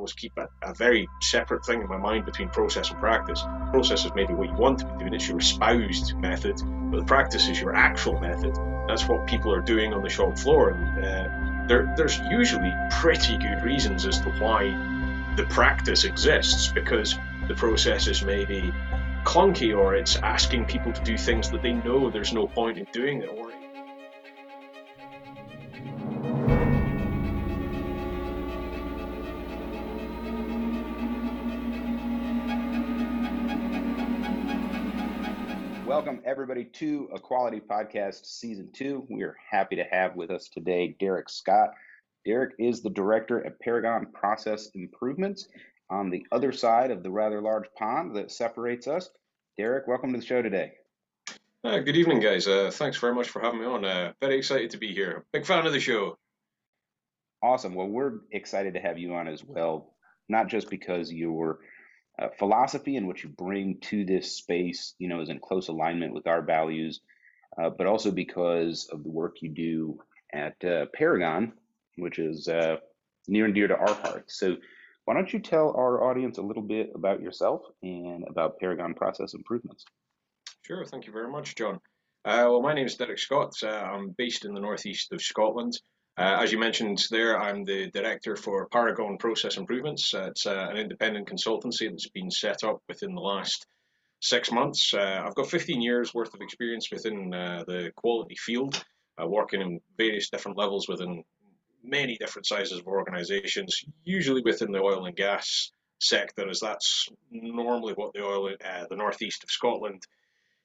always keep a, a, very separate thing in my mind between process and practice. Process is maybe what you want to be doing, it's your espoused method, but the practice is your actual method. That's what people are doing on the shop floor. And uh, there, there's usually pretty good reasons as to why the practice exists because the process is maybe clunky or it's asking people to do things that they know there's no point in doing it or Welcome, everybody, to a Quality Podcast Season 2. We are happy to have with us today Derek Scott. Derek is the director at Paragon Process Improvements on the other side of the rather large pond that separates us. Derek, welcome to the show today. Uh, good evening, guys. Uh, thanks very much for having me on. Uh, very excited to be here. Big fan of the show. Awesome. Well, we're excited to have you on as well, not just because your uh, philosophy and what you bring to this space, you know, is in close alignment with our values, uh, but also because of the work you do at uh, Paragon, which is near and dear to our hearts. So why don't you tell our audience a little bit about yourself and about Paragon Process Improvements? Sure, thank you very much, John. Uh, well, my name is Derek Scott. Uh, I'm based in the northeast of Scotland. Uh, as you mentioned there, I'm the director for Paragon Process Improvements. Uh, it's uh, an independent consultancy that's been set up within the last six months. Uh, I've got 15 years worth of experience within the quality field, working in various different levels within many different sizes of organizations, usually within the oil and gas sector, as that's normally what the oil, uh, the northeast of Scotland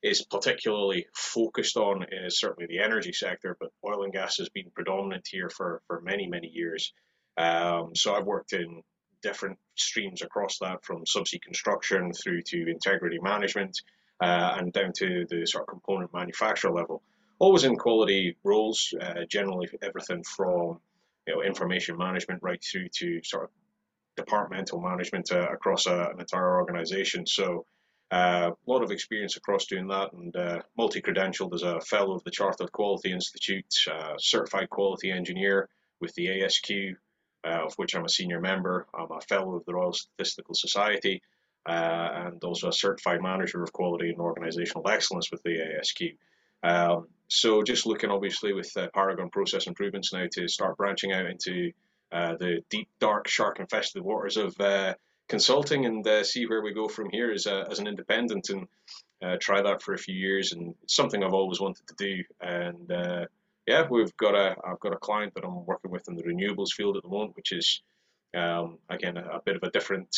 is particularly focused on. Is certainly the energy sector, but oil and gas has been predominant here for for many many years. Um, so I've worked in different streams across that, from subsea construction through to integrity management, uh, and down to the sort of component manufacturer level. Always in quality roles, uh, generally everything from you know, information management right through to sort of departmental management uh, across a, an entire organization. So uh, a lot of experience across doing that and uh, multi-credentialed as a fellow of the Chartered Quality Institute, uh, certified quality engineer with the ASQ, uh, of which I'm a senior member. I'm a fellow of the Royal Statistical Society uh, and also a certified manager of quality and organizational excellence with the ASQ. Um, so just looking obviously with uh, Paragon process improvements now to start branching out into uh, the deep, dark, shark-infested waters of uh, consulting and uh, see where we go from here as, a, as an independent and uh, try that for a few years. And it's something I've always wanted to do. And uh, yeah, we've got a I've got a client that I'm working with in the renewables field at the moment, which is um, again a, a, bit of a different.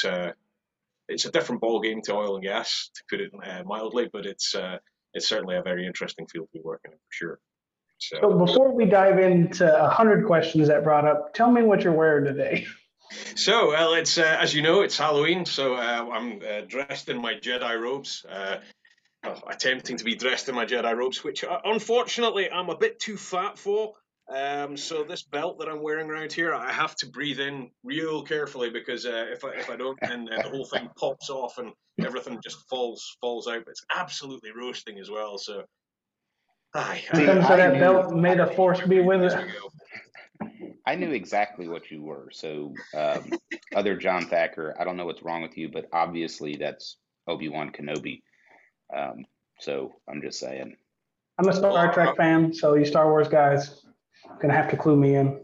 it's a different ball game to oil and gas, to put it mildly, but it's it's certainly a very interesting field to be working in for sure. So, so before we dive into a hundred questions that brought up, tell me what you're wearing today. So, well, it's uh, as you know, it's Halloween, so uh, I'm uh, dressed in my Jedi robes. Uh, attempting to be dressed in my Jedi robes, which uh, unfortunately I'm a bit too fat for. Um, so this belt that I'm wearing around here, I have to breathe in real carefully because uh, if I if I don't, then uh, the whole thing pops off and everything just falls falls out. But it's absolutely roasting as well. So, aye, I, I, that belt, may the force be with it. I knew exactly what you were. So, um, other John Thacker, I don't know what's wrong with you, but obviously that's Obi Wan Kenobi. Um, so I'm just saying. I'm a Star Trek fan, so you Star Wars guys gonna have to clue me in.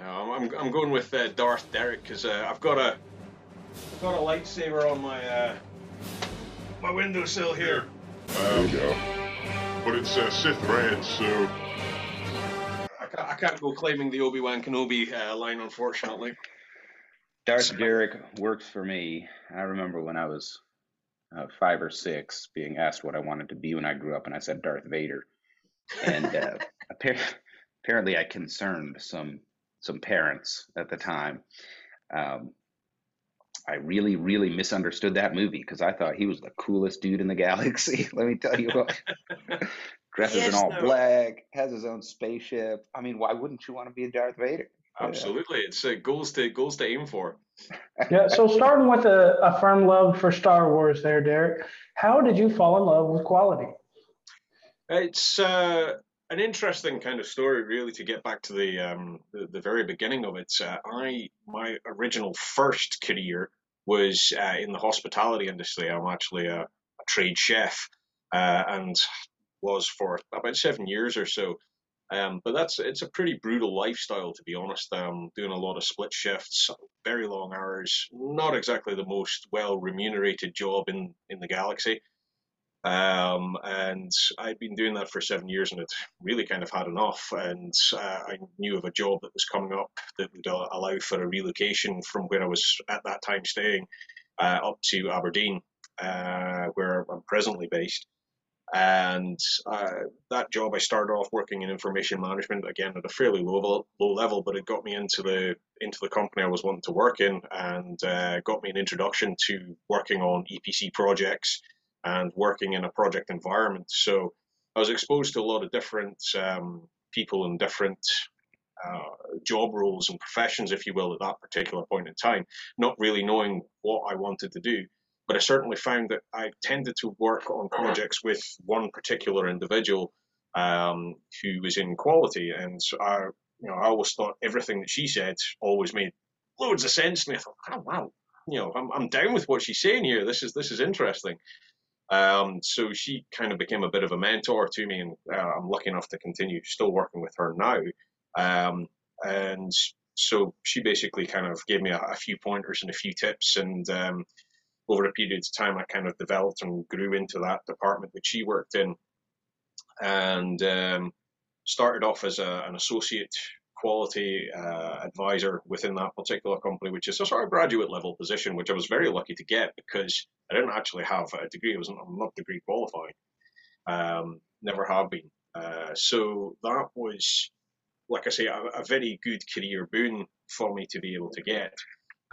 No, I'm, I'm going with uh, Darth Derek because uh, I've got a I've got a lightsaber on my uh, my windowsill here. There you go. But it's uh, Sith red, so I can't, go claiming the Obi Wan Kenobi uh, line, unfortunately. Darth Derek works for me. I remember when I was uh, five or six being asked what I wanted to be when I grew up, and I said Darth Vader. And uh, apparently, apparently I concerned some some parents at the time. Um, I really, really misunderstood that movie because I thought he was the coolest dude in the galaxy. Let me tell you what. Dresses yes, in all no. black, has his own spaceship. I mean, why wouldn't you want to be a Darth Vader? Absolutely, yeah. it's uh, goals to goals to aim for. yeah. So starting with a, a firm love for Star Wars, there, Derek. How did you fall in love with quality? It's uh, an interesting kind of story, really, to get back to the um, the, the, very beginning of it. Uh, I my original first career was uh, in the hospitality industry. I'm actually a, a trade chef, uh, and was for about seven years or so. Um, but that's it's a pretty brutal lifestyle, to be honest. Um, doing a lot of split shifts, very long hours, not exactly the most well remunerated job in in the galaxy. Um, and I'd been doing that for seven years and it really kind of had enough. And uh, I knew of a job that was coming up that would uh, allow for a relocation from where I was at that time staying uh, up to Aberdeen, uh, where I'm presently based. And uh, that job, I started off working in information management again at a fairly low level, low level, but it got me into the into the company I was wanting to work in, and uh, got me an introduction to working on EPC projects and working in a project environment. So I was exposed to a lot of different um, people and different uh, job roles and professions, if you will, at that particular point in time, not really knowing what I wanted to do. But I certainly found that I tended to work on projects with one particular individual um, who was in quality, and so I, you know, I always thought everything that she said always made loads of sense to me. I thought, oh wow, you know, I'm, I'm down with what she's saying here. This is this is interesting. Um, so she kind of became a bit of a mentor to me, and uh, I'm lucky enough to continue still working with her now. Um, and so she basically kind of gave me a, a few pointers and a few tips, and um, over a period of time, I kind of developed and grew into that department which she worked in, and um, started off as a, an associate quality uh, advisor within that particular company, which is a sort of graduate level position, which I was very lucky to get because I didn't actually have a degree. I was I'm not degree qualified, um, never have been. Uh, so that was, like I say, a, a, very good career boon for me to be able to get.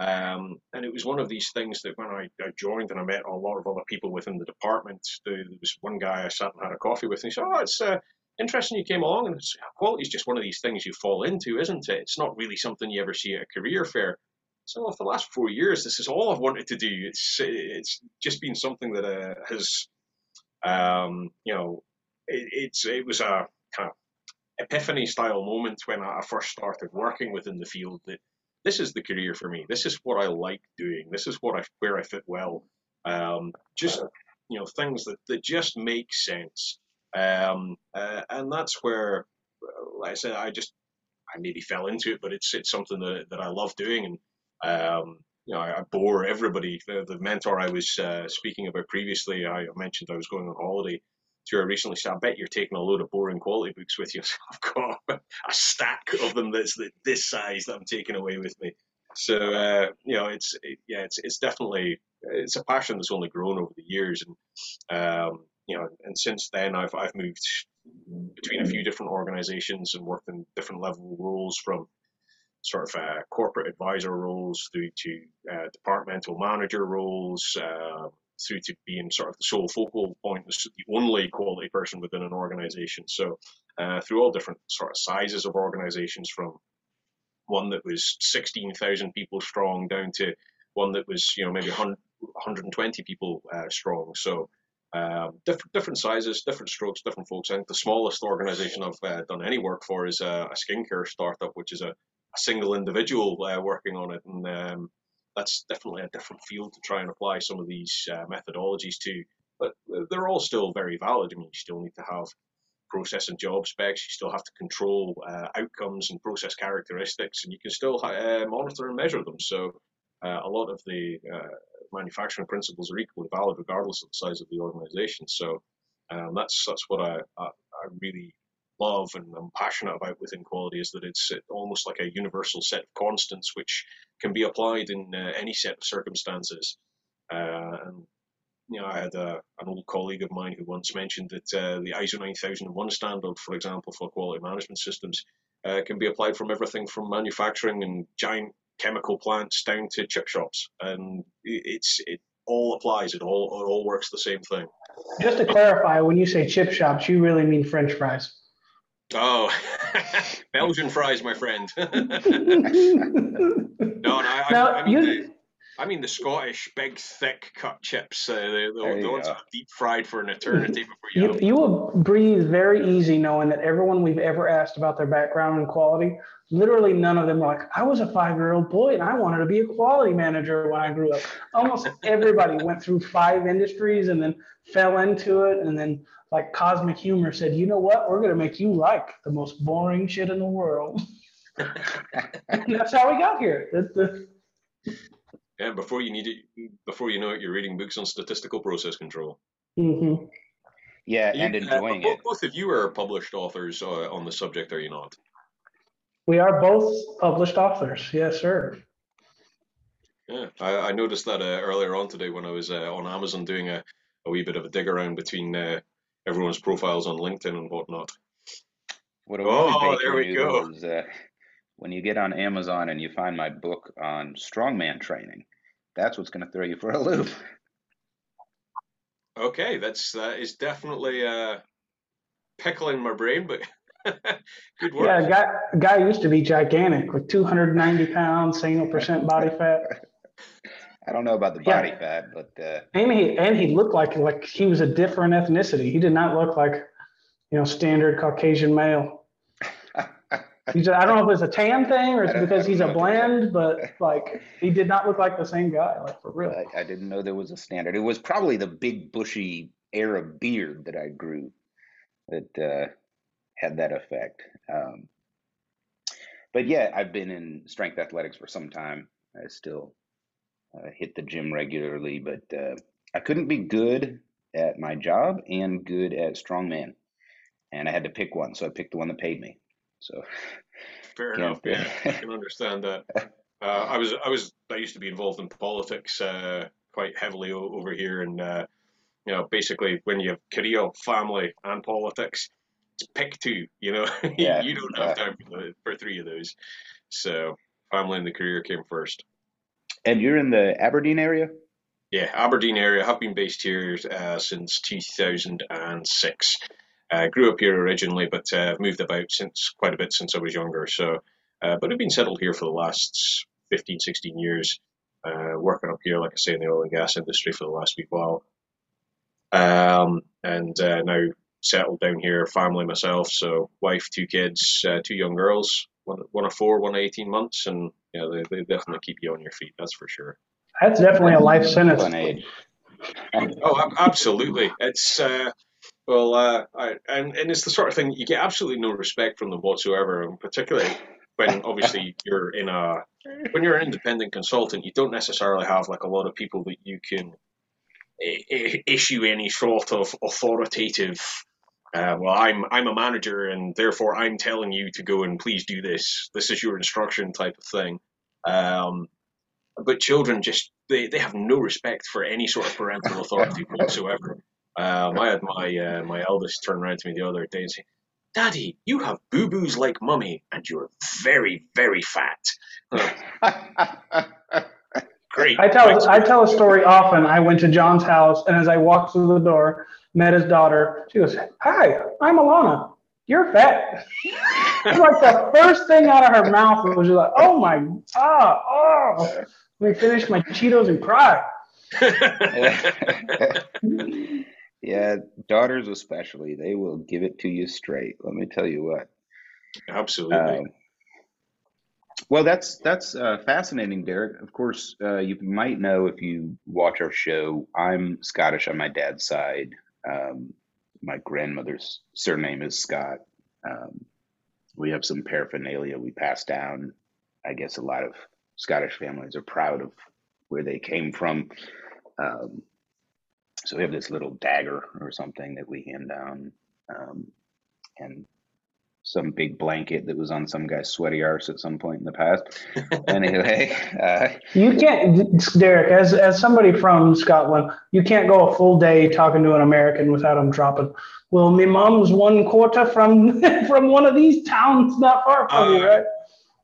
Um, and it was one of these things that when I, I, joined and I met a lot of other people within the department, there was one guy I sat and had a coffee with, and he said, "Oh, it's uh, interesting you came along, and quality is just one of these things you fall into, isn't it? It's not really something you ever see at a career fair. So for the last four years, this is all I've wanted to do. It's it's just been something that uh, has, um, you know, it, it's it was a kind of epiphany style moment when I first started working within the field that this is the career for me. This is what I like doing. This is what I where I fit well. Um, just you know things that, that just make sense. Um, uh, and that's where, like I said, I just I maybe fell into it, but it's it's something that, that I love doing, and um, you know I, I, bore everybody. The, the mentor I was uh, speaking about previously, I mentioned I was going on holiday to her recently. So I bet you're taking a load of boring quality books with you. So I've got a stack of them that's this size that I'm taking away with me. So uh, you know, it's it, yeah, it's it's definitely it's a passion that's only grown over the years, and um, you know, and since then I've I've moved between a few different organizations and worked in different level roles from sort of uh, corporate advisor roles through to uh, departmental manager roles uh, through to being sort of the sole focal point, the only quality person within an organization. So uh, through all different sort of sizes of organizations from one that was 16,000 people strong down to one that was, you know, maybe 100, 120 people uh, strong. So um, different different sizes, different strokes, different folks. I think the smallest organization I've uh, done any work for is a, a skincare startup, which is a, a single individual uh, working on it, and um, that's definitely a different field to try and apply some of these uh, methodologies to. But they're all still very valid. I mean, you still need to have process and job specs. You still have to control uh, outcomes and process characteristics, and you can still uh, monitor and measure them. So uh, a lot of the uh, manufacturing principles are equally valid regardless of the size of the organization. So um, that's that's what I, I, I really love and I'm passionate about within quality is that it's almost like a universal set of constants which can be applied in uh, any set of circumstances. Uh, and you know, I had a, an old colleague of mine who once mentioned that uh, the ISO 9001 standard, for example, for quality management systems, uh, can be applied from everything from manufacturing and giant chemical plants down to chip shops, and it's it all applies. It all it all works the same thing. Just to clarify, when you say chip shops, you really mean French fries. Oh, Belgian fries, my friend. no, I, now, I mean, you, I mean the Scottish big thick cut chips, Uh, the, the, the ones go. deep fried for an eternity before you. You, you will breathe very easy knowing that everyone we've ever asked about their background and quality, literally none of them were like, I was a five year old boy and I wanted to be a quality manager when I grew up. Almost everybody went through five industries and then fell into it. And then, like Cosmic Humor said, you know what? We're going to make you like the most boring shit in the world. and that's how we got here. That's the, Yeah, before you need it, before you know it, you're reading books on statistical process control. Mhm. Yeah, You- and uh, enjoying both, it. both of you are published authors uh, on the subject, are you not? We are both published authors. Yes, sir. Yeah, I, I noticed that uh, earlier on today when I was uh, on Amazon doing a, a wee bit of a dig around between uh, everyone's profiles on LinkedIn and whatnot. What a Oh, there we go. is uh, when you get on Amazon and you find my book on strongman training, that's what's going to throw you for a loop. Okay, that's that is definitely uh, pickling my brain, but good work. Yeah, guy guy used to be gigantic with 290 pounds, single percent body fat. I don't know about the Yeah. body fat, but uh, And he and he looked like like he was a different ethnicity. He did not look like, you know, standard Caucasian male. He's I don't know if it's a tan thing or it's because he's a know what to say. blend, but like he did not look like the same guy, like for real. I, I didn't know there was a standard. It was probably the big bushy Arab beard that I grew that uh, had that effect. Um, but yeah, I've been in strength athletics for some time. I still uh, hit the gym regularly, but uh, I couldn't be good at my job and good at strongman, and I had to pick one, so I picked the one that paid me. So Fair enough. Yeah, I can understand that. Uh, I was, I was, I used to be involved in politics uh, quite heavily o- over here, and uh, you know, basically, when you have career, family, and politics, it's pick two. You know, Yeah, you don't have time for, the, for three of those. So, family and the career came first. And you're in the Aberdeen area? Yeah, Aberdeen area. I have been based here uh, since 2006. Uh, grew up here originally, but uh, I've moved about since quite a bit since I was younger. So, uh, but I've been settled here for the last 15, 16 years. Uh, working up here, like I say, in the oil and gas industry for the last wee while. Um, and uh, now settled down here, family myself. So, wife, two kids, uh, two young girls, one, one of four, one of 18 months, and yeah, they, they definitely keep you on your feet. That's for sure. That's definitely a life sentence. Oh, absolutely. It's uh, well, uh, I, and and it's the sort of thing you get absolutely no respect from them whatsoever, and particularly when obviously you're in a when you're an independent consultant, you don't necessarily have like a lot of people that you can i- i- issue any sort of authoritative. Uh, well, I'm I'm a manager, and therefore I'm telling you to go and please do this. This is your instruction, type of thing. Um, but children just they, they have no respect for any sort of parental authority whatsoever. Um, I had my uh, my eldest turn around to me the other day and say, "Daddy, you have boo boos like mummy, and you're very very fat." Great. I tell I tell a story often. I went to John's house, and as I walked through the door, met his daughter. She goes, "Hi, I'm Alana. You're fat." It's like the first thing out of her mouth was just like, "Oh my, ah, oh." Let me finish my Cheetos and cry. yeah, daughters especially, they will give it to you straight. Let me tell you what. Absolutely. Um, well, that's that's uh, fascinating, Derek. Of course, uh, you might know if you watch our show. I'm Scottish on my dad's side. Um, my grandmother's surname is Scott. Um, we have some paraphernalia we passed down. I guess a lot of Scottish families are proud of where they came from. Um, so we have this little dagger or something that we hand down, um, and some big blanket that was on some guy's sweaty arse at some point in the past. anyway, uh, You can't, Derek, as as somebody from Scotland, you can't go a full day talking to an American without them dropping. Well, my mom's one quarter from from one of these towns not far from you, Uh, right?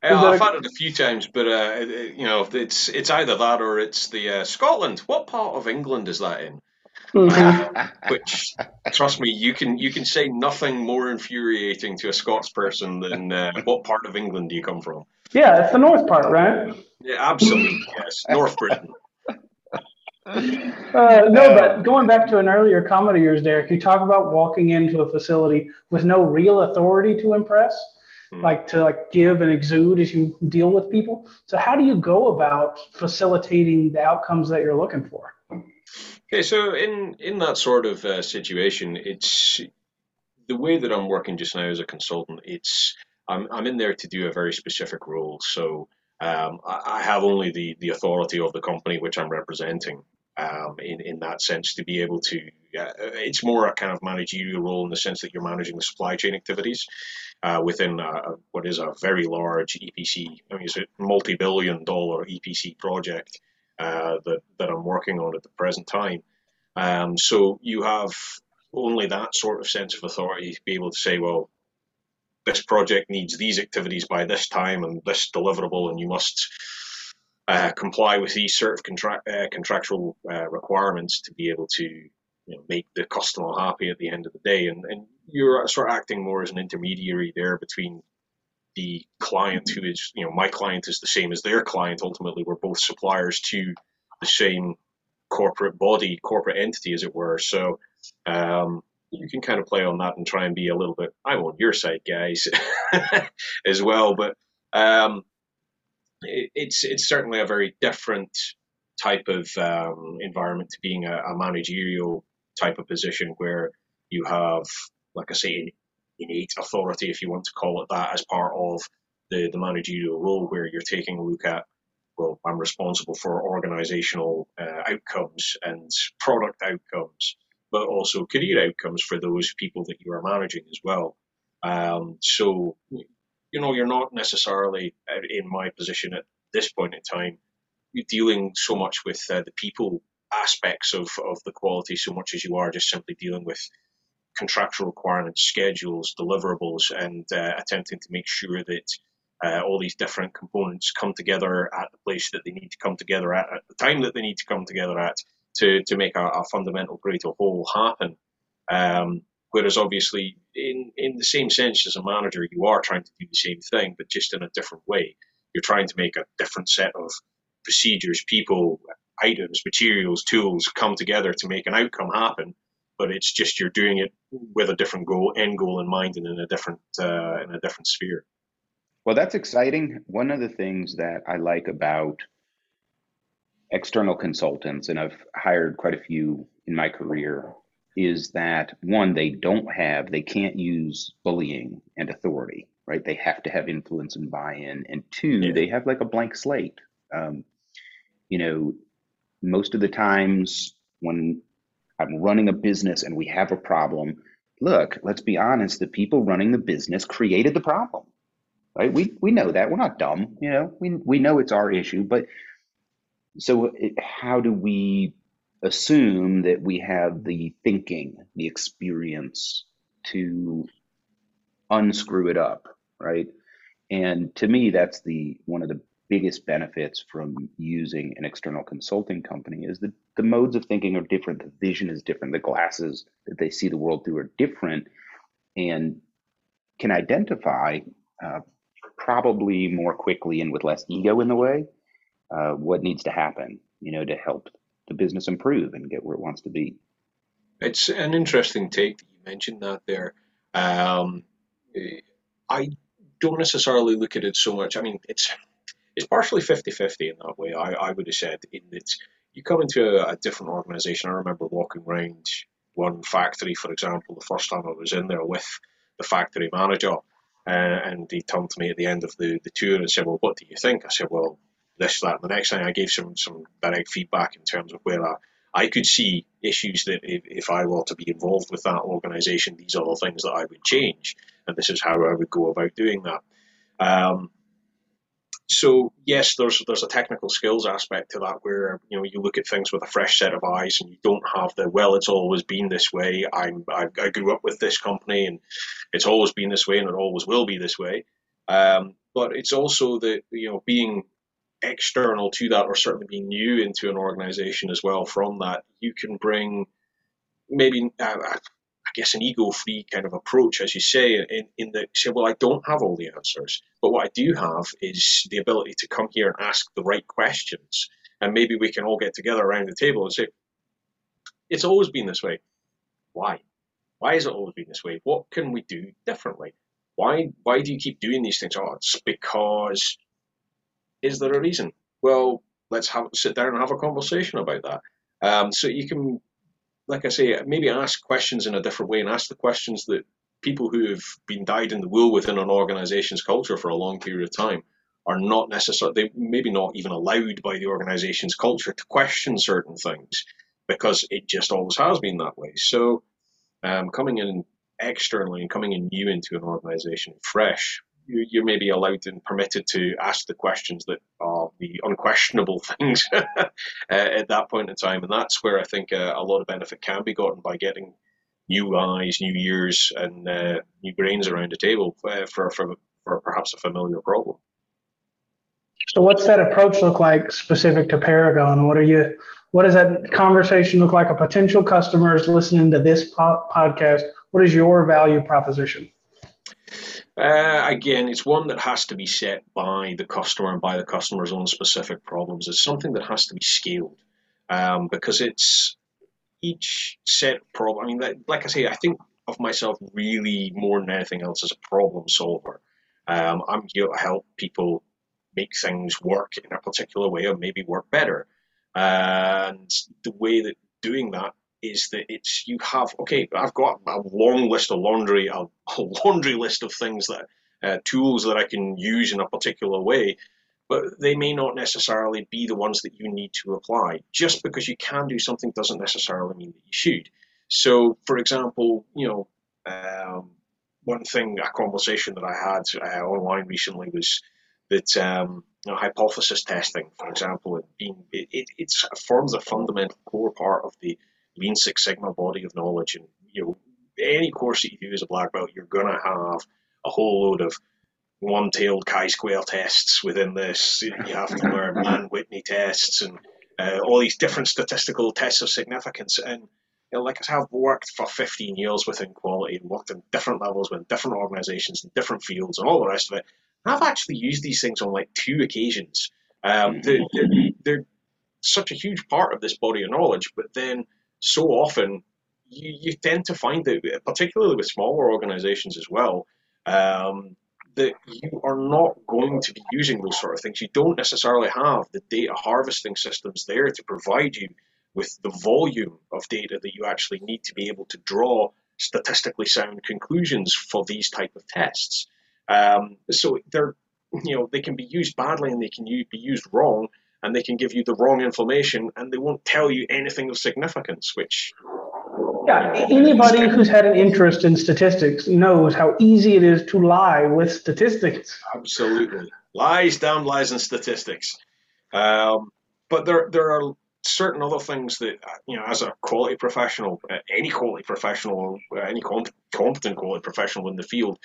Yeah, I've a- had it a few times, but uh, it- it- you know, it's it's either that or it's the uh, Scotland. What part of England is that in? Mhm. Which, trust me, you can you can say nothing more infuriating to a Scots person than uh, what part of England do you come from? Yeah, it's the north part, right? Yeah, absolutely. Yes, North Britain. Uh, no, but going back to an earlier comment of yours, Derek, you talk about walking into a facility with no real authority to impress, Hmm. like to like give and exude as you deal with people. So how do you go about facilitating the outcomes that you're looking for? Okay, so in in that sort of uh, situation, it's the way that I'm working just now as a consultant. It's I'm I'm in there to do a very specific role. So um, I, I have only the the authority of the company which I'm representing. Um, in in that sense, to be able to, uh, it's more a kind of managerial role in the sense that you're managing the supply chain activities uh, within a, what is a very large EPC. I mean, it's a multi-billion dollar EPC project that that I'm working on at the present time. Um, so you have only that sort of sense of authority to be able to say, well, this project needs these activities by this time and this deliverable, and you must uh, comply with these sort of uh, contractual uh, requirements to be able to you know, make the customer happy at the end of the day. And, and you're sort of acting more as an intermediary there between the client who is, you know, my client is the same as their client. Ultimately, we're both suppliers to the same corporate body, corporate entity, as it were. So um, you can kind of play on that and try and be a little bit, I'm on your side, guys, as well. But um, it, it's it's certainly a very different type of um, environment to being a, a, managerial type of position where you have, like I say, innate authority, if you want to call it that, as part of the, the managerial role, where you're taking a look at, well, I'm responsible for organizational uh, outcomes and product outcomes, but also career outcomes for those people that you are managing as well. Um, so, you know, you're not necessarily in my position at this point in time you're dealing so much with uh, the people aspects of, of the quality so much as you are just simply dealing with contractual requirements, schedules, deliverables, and uh, attempting to make sure that uh, all these different components come together at the place that they need to come together at, at the time that they need to come together at, to, to make a, a fundamental greater whole happen. Um, whereas obviously, in, in the same sense as a manager, you are trying to do the same thing, but just in a different way. You're trying to make a different set of procedures, people, items, materials, tools come together to make an outcome happen. But it's just you're doing it with a different goal, end goal in mind, and in a different uh, in a different sphere. Well, that's exciting. One of the things that I like about external consultants, and I've hired quite a few in my career, is that one, they don't have, they can't use bullying and authority, right? They have to have influence and buy in. And two, yeah. they have like a blank slate. Um, you know, most of the times when I'm running a business and we have a problem, look, let's be honest, the people running the business created the problem. Right? We we know that. We're not dumb, you know. We we know it's our issue, but so it, how do we assume that we have the thinking, the experience to unscrew it up, right? And to me, that's the one of the biggest benefits from using an external consulting company is that the modes of thinking are different, the vision is different, the glasses that they see the world through are different, and can identify uh, probably more quickly and with less ego in the way uh, what needs to happen, you know, to help the business improve and get where it wants to be. It's an interesting take that you mentioned that there. Um, I don't necessarily look at it so much. I mean, it's it's partially 50-50 in that way. I, I would have said in that you come into a, a different organization. I remember walking around one factory, for example, the first time I was in there with the factory manager, uh, and he turned to me at the end of the, the tour and said, "Well, what do you think?" I said, "Well, this, that, the next thing." I gave some some direct feedback in terms of where I, I could see issues that if, if I were to be involved with that organisation, these are the things that I would change, and this is how I would go about doing that. Um, so yes, there's there's a technical skills aspect to that where you know you look at things with a fresh set of eyes and you don't have the well it's always been this way. I'm I, I grew up with this company and it's always been this way and it always will be this way. Um, but it's also that you know being external to that or certainly being new into an organization as well from that you can bring maybe uh, guess, an ego-free kind of approach, as you say, in, in that say, well, I don't have all the answers, but what I do have is the ability to come here and ask the right questions, and maybe we can all get together around the table and say, it's always been this way. Why? Why has it always been this way? What can we do differently? Why why do you keep doing these things? Oh, it's because is there a reason? Well, let's have sit down and have a conversation about that. Um, so you can, like I say, maybe ask questions in a different way and ask the questions that people who have been dyed in the wool within an organization's culture for a long period of time are not necessarily, they maybe not even allowed by the organization's culture to question certain things because it just always has been that way. So um, coming in externally and coming in new into an organization fresh you, you may be allowed and permitted to ask the questions that are the unquestionable things uh, at that point in time. And that's where I think uh, a lot of benefit can be gotten by getting new eyes, new ears, and uh, new brains around the table for, for, for perhaps a familiar problem. So, what's that approach look like specific to Paragon? What are you? What does that conversation look like? A potential customer is listening to this po- podcast. What is your value proposition? Uh, again, it's one that has to be set by the customer and by the customer's own specific problems. It's something that has to be scaled um, because it's each set problem. I mean, like I say, I think of myself really more than anything else as a problem solver. Um, I'm here to help people make things work in a particular way or maybe work better. And the way that doing that is that it's you have okay i've got a long list of laundry a, a laundry list of things that uh, tools that i can use in a particular way but they may not necessarily be the ones that you need to apply. Just because you can do something doesn't necessarily mean that you should. So for example you know um, one thing a conversation that i had uh, online recently was that um, you know, hypothesis testing, for example, it being it, it, it forms a fundamental core part of the Lean Six Sigma body of knowledge. And you know, any course that you do as a black belt, you're gonna have a whole load of one-tailed chi-square tests within this. You have to learn Mann-Whitney tests and uh, all these different statistical tests of significance. And you know, like I said, I've worked for 15 years within quality and worked in different levels with different organizations in different fields and all the rest of it. And I've actually used these things on like two occasions. Um, they're, they're, they're such a huge part of this body of knowledge, but then so often you, you tend to find that, particularly with smaller organizations as well, um, that you are not going to be using those sort of things. You don't necessarily have the data harvesting systems there to provide you with the volume of data that you actually need to be able to draw statistically sound conclusions for these type of tests. Um, so they're, you know, they can be used badly and they can be used wrong, and they can give you the wrong information and they won't tell you anything of significance, which. Yeah, anybody who's had an interest in statistics knows how easy it is to lie with statistics. Absolutely. Lies, damn lies, and statistics. Um, but there, there are certain other things that, you know, as a quality professional, uh, any quality professional, uh, any competent quality professional in the field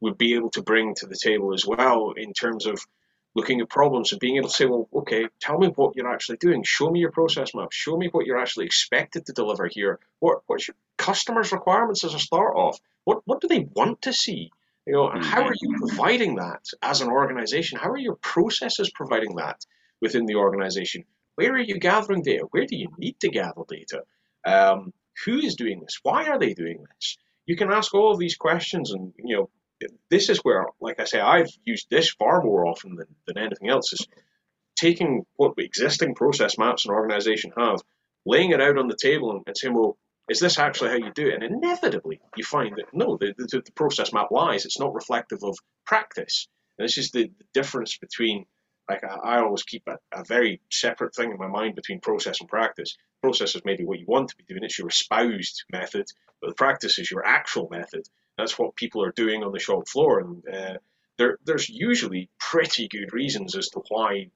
would be able to bring to the table as well in terms of looking at problems and being able to say, well, okay, tell me what you're actually doing. Show me your process map. Show me what you're actually expected to deliver here. What what's your customers' requirements as a start off? What what do they want to see? You know, and how are you mm-hmm. providing that as an organization? How are your processes providing that within the organization? Where are you gathering data? Where do you need to gather data? Um, who is doing this? Why are they doing this? You can ask all of these questions and you know this is where, like I say, I've used this far more often than, than anything else. Is taking what existing process maps an organization have, laying it out on the table, and, and saying, well, is this actually how you do it? And inevitably, you find that no, the, the, the process map lies. It's not reflective of practice. And this is the, the difference between, like, I, I always keep a, a, very separate thing in my mind between process and practice. Process is maybe what you want to be doing, it's your espoused method, but the practice is your actual method. That's what people are doing on the shop floor, and uh, there, there's usually pretty good reasons as to why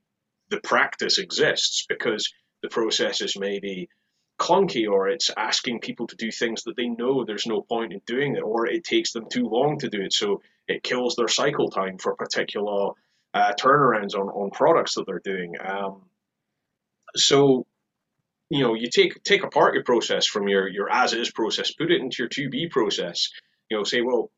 the practice exists because the process is maybe clunky or it's asking people to do things that they know there's no point in doing it or it takes them too long to do it so it kills their cycle time for particular uh, turnarounds on, on products that they're doing um, so you know, you take take apart your process from your your as is process, put it into your to be process. You know, say, well,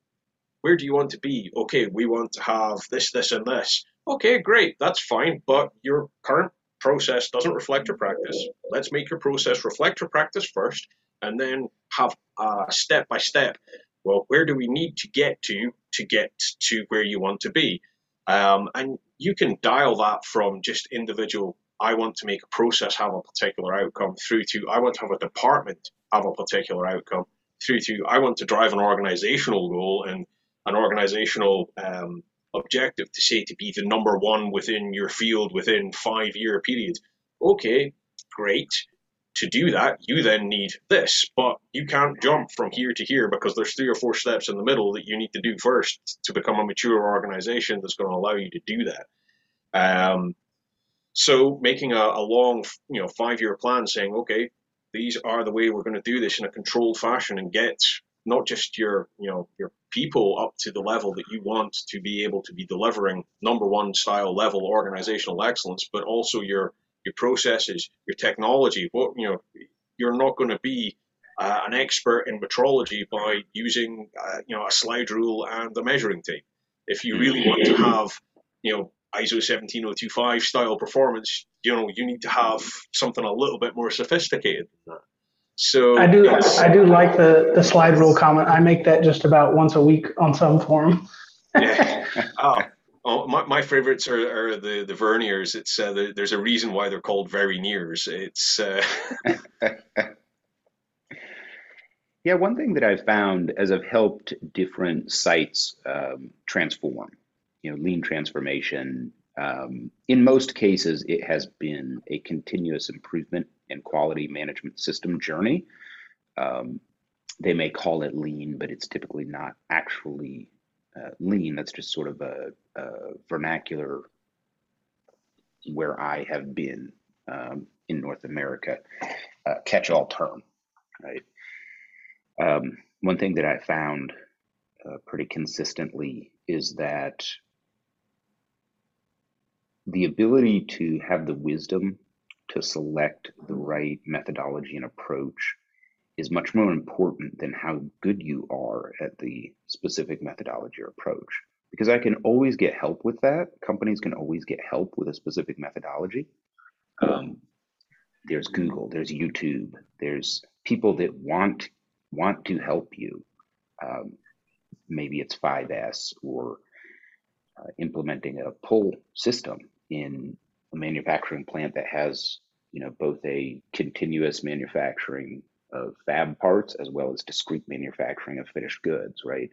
where do you want to be? Okay, we want to have this, this, and this. Okay, great, that's fine, but your current process doesn't reflect your practice. Let's make your process reflect your practice first, and then have a step by step. Well, where do we need to get to to get to where you want to be? Um, and you can dial that from just individual. I want to make a process have a particular outcome through to I want to have a department have a particular outcome through to I want to drive an organizational goal and an organizational um, objective to say to be the number one within your field within five year period. Okay, great. To do that, you then need this, but you can't jump from here to here because there's three or four steps in the middle that you need to do first to become a mature organization that's going to allow you to do that. Um, so making a, a long, you know, five year plan saying, okay, these are the way we're going to do this in a controlled fashion and get not just your you know your people up to the level that you want to be able to be delivering number one style level organizational excellence, but also your your processes, your technology. What you know, you're not going to be uh, an expert in metrology by using uh, you know a slide rule and a measuring tape. If you really want to have you know ISO 17025 style performance, you know you need to have something a little bit more sophisticated than that. So I do I do like the the slide rule comment. I make that just about once a week on some forum. yeah. Oh, oh, my, my favorites are, are the the verniers. It's uh, the, there's a reason why they're called very nears. It's uh... yeah. One thing that I've found as I've helped different sites um, transform, you know, lean transformation. Um, in most cases, it has been a continuous improvement and quality management system journey. Um, they may call it lean, but it's typically not actually uh, lean. That's just sort of a, a vernacular where I have been um, in North America, uh, catch-all term, right? Um, one thing that I found uh, pretty consistently is that the ability to have the wisdom to select the right methodology and approach is much more important than how good you are at the specific methodology or approach. Because I can always get help with that. Companies can always get help with a specific methodology. Um, there's Google, there's YouTube, there's people that want want to help you. Um, maybe it's 5S or implementing a pull system in a manufacturing plant that has you know both a continuous manufacturing of fab parts as well as discrete manufacturing of finished goods right?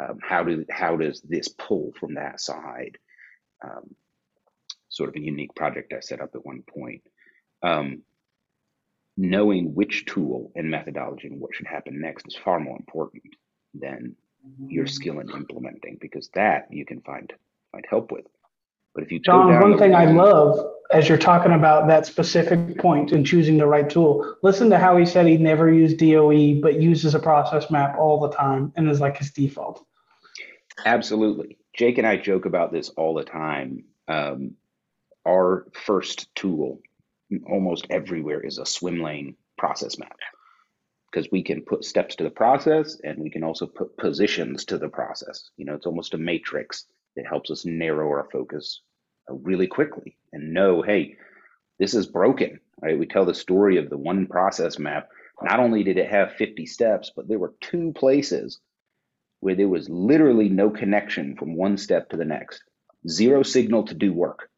Um, how do how does this pull from that side um, sort of a unique project i set up at one point. Um, knowing which tool and methodology and what should happen next is far more important than your skill in implementing because that you can find find help with but if you John, one thing I love as you're talking about that specific point in choosing the right tool, listen to how he said he never used DOE, but uses a process map all the time and is like his default. Absolutely. Jake and I joke about this all the time. Um, our first tool almost everywhere is a swim lane process map because we can put steps to the process and we can also put positions to the process. You know, it's almost a matrix it helps us narrow our focus uh, really quickly and know, hey, this is broken, right? We tell the story of the one process map. Not only did it have 50 steps, but there were two places where there was literally no connection from one step to the next, zero signal to do work.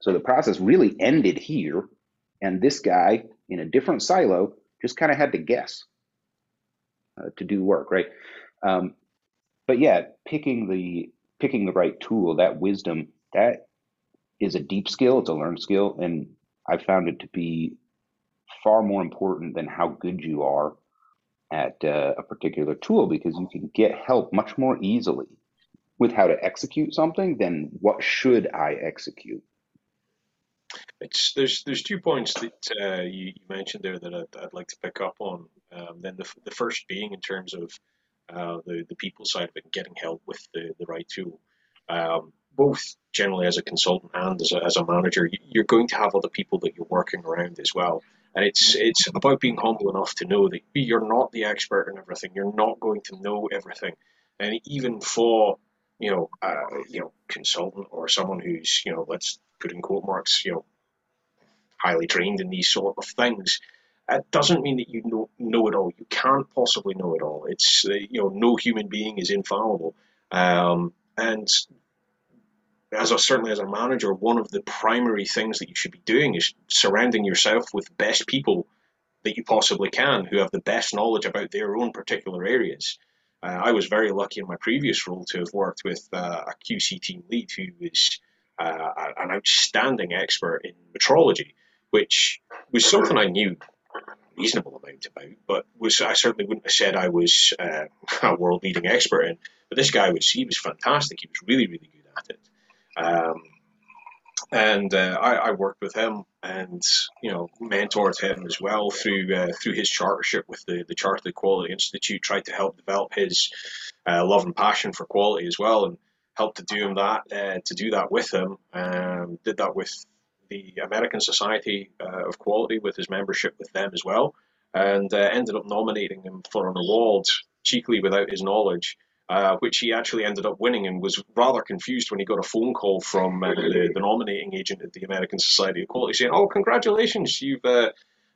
So the process really ended here, and this guy in a different silo just kind of had to guess uh, to do work, right? Um, but yeah, picking the picking the right tool, that wisdom, that is a deep skill. It's a learned skill, and I found it to be far more important than how good you are at uh, a particular tool because you can get help much more easily with how to execute something than what should I execute. It's there's there's two points that uh, you, you, mentioned there that I'd, I'd, like to pick up on. Um, then the, the first being in terms of uh, the the people side of it, and getting help with the the right tool. Um, both generally as a consultant and as a, as a manager, you're going to have other people that you're working around as well. And it's it's about being humble enough to know that you're not the expert in everything. You're not going to know everything. And even for you know uh, you know consultant or someone who's you know let's put in quote marks you know highly trained in these sort of things, it doesn't mean that you know know it all. You can't possibly know it all. It's uh, you know no human being is infallible. Um, and as a certainly as a manager, one of the primary things that you should be doing is surrounding yourself with the best people that you possibly can who have the best knowledge about their own particular areas. Uh, I was very lucky in my previous role to have worked with uh, a QC team lead who was uh, an outstanding expert in metrology, which was something I knew a reasonable amount about, but was I certainly wouldn't have said I was uh, a world leading expert in. But this guy was he was fantastic. He was really really good at it. Um, and uh, I, I, worked with him and you know mentored him as well through uh, through his chartership with the the Chartered Quality Institute. Tried to help develop his uh, love and passion for quality as well, and helped to do him that uh, to do that with him. Um, did that with the American Society uh, of Quality with his membership with them as well, and uh, ended up nominating him for an award cheekily without his knowledge uh, which he actually ended up winning and was rather confused when he got a phone call from uh, the, the, nominating agent at the American Society of Quality saying, "Oh, congratulations, you've uh,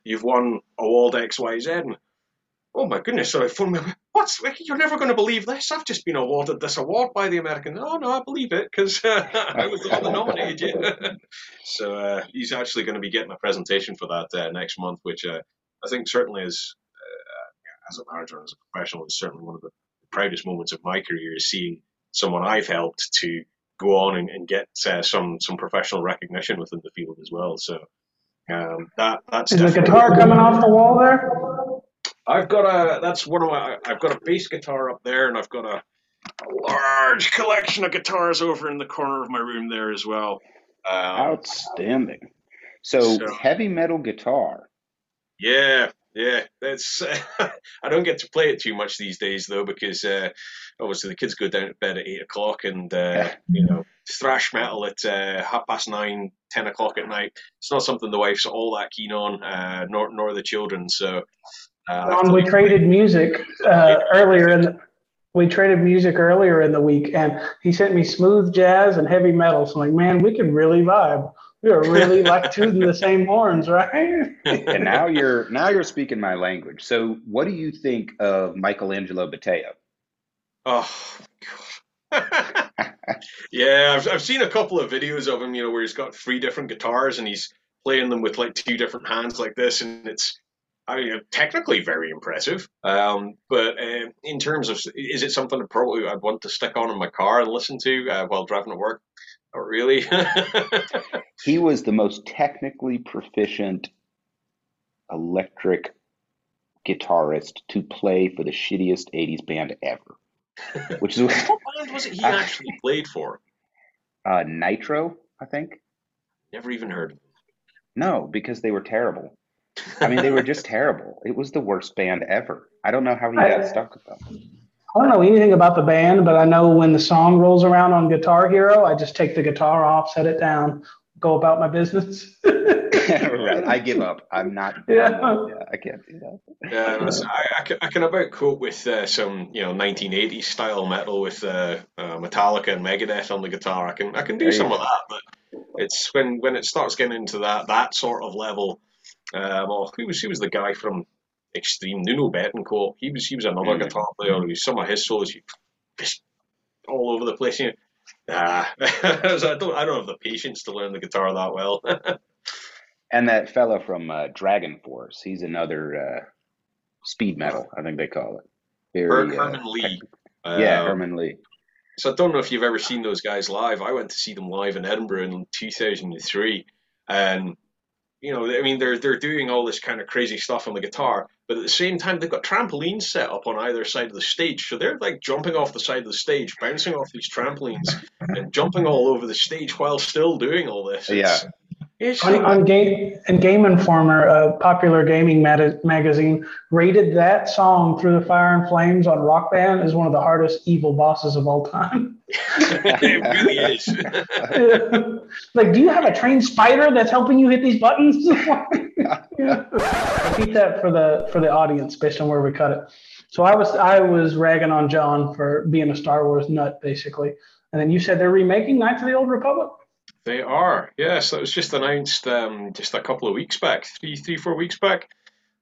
you've won award X Y Z." And, oh my goodness! So I phoned me. What's you're never going to believe this? I've just been awarded this award by the American. Oh no, I believe it because uh, I was the nominated so uh, he's actually going to be getting a presentation for that uh, next month, which I think certainly is as a manager and as a professional is certainly one of the proudest moments of my career is seeing someone I've helped to go on and, and get uh, some some professional recognition within the field as well. So um, that that's is the guitar coming off the wall there. I've got a that's one of my I've got a bass guitar up there, and I've got a, a large collection of guitars over in the corner of my room there as well. Um, Outstanding. So, so heavy metal guitar. Yeah, yeah, that's. Uh, I don't get to play it too much these days though, because uh, obviously the kids go down to bed at eight o'clock, and uh, you know thrash metal at uh, half past nine, ten o'clock at night. It's not something the wife's all that keen on, uh, nor nor the children. So. Uh, we traded music earlier in. The, we traded music earlier in the week, and he sent me smooth jazz and heavy metal. So I'm like, man, we can really vibe we are really like tooting the same horns, right? and now you're now you're speaking my language. So, what do you think of Michael Angelo Batio? Oh God. yeah, I've I've seen a couple of videos of him. You know, where he's got three different guitars and he's playing them with like two different hands like this, and it's I mean, technically very impressive. Um, but uh, in terms of, is it something that probably I'd want to stick on in my car and listen to uh, while driving to work? Oh, really? he was the most technically proficient electric guitarist to play for the shittiest 80s band ever. Which is what band was it he actually played for? Uh, Nitro, I think. Never even heard of them. No, because they were terrible. I mean, they were just terrible. It was the worst band ever. I don't know how he got stuck with them. I don't know anything about the band, but I know when the song rolls around on Guitar Hero, I just take the guitar off, set it down, go about my business. right. I give up. I'm not. Yeah. yeah I can't do that. Yeah, I, I, can, I can about cope with uh, some you know 1980s style metal with uh, uh, Metallica and Megadeth on the guitar. I can I can do there some of that, but it's when when it starts getting into that that sort of level. Uh, well, who was who was the guy from extreme. Nuno Bettencourt, he was he was another mm. guitar player. Who some of his solos just all over the place. You know, nah, I don't I don't have the patience to learn the guitar that well. and that fella from uh, Dragon Force, he's another uh, speed metal, I think they call it. Very, uh, Herman Li. yeah, um, Herman Li. So I don't know if you've ever seen those guys live. I went to see them live in Edinburgh in 2003, and you know, I mean, they're they're doing all this kind of crazy stuff on the guitar, but at the same time, they've got trampolines set up on either side of the stage, so they're like jumping off the side of the stage, bouncing off these trampolines, and jumping all over the stage while still doing all this. It's, yeah, on, on, game and Game Informer, a popular gaming magazine, rated that song "Through the Fire and Flames" on Rock Band as one of the hardest evil bosses of all time. it really is. like, do you have a trained spider that's helping you hit these buttons? yeah. Repeat that for the for the audience based on where we cut it. So I was I was ragging on John for being a Star Wars nut, basically, and then you said they're remaking Knights of the Old Republic. They are, yes. That was just announced um, just a couple of weeks back, three, three, four weeks back.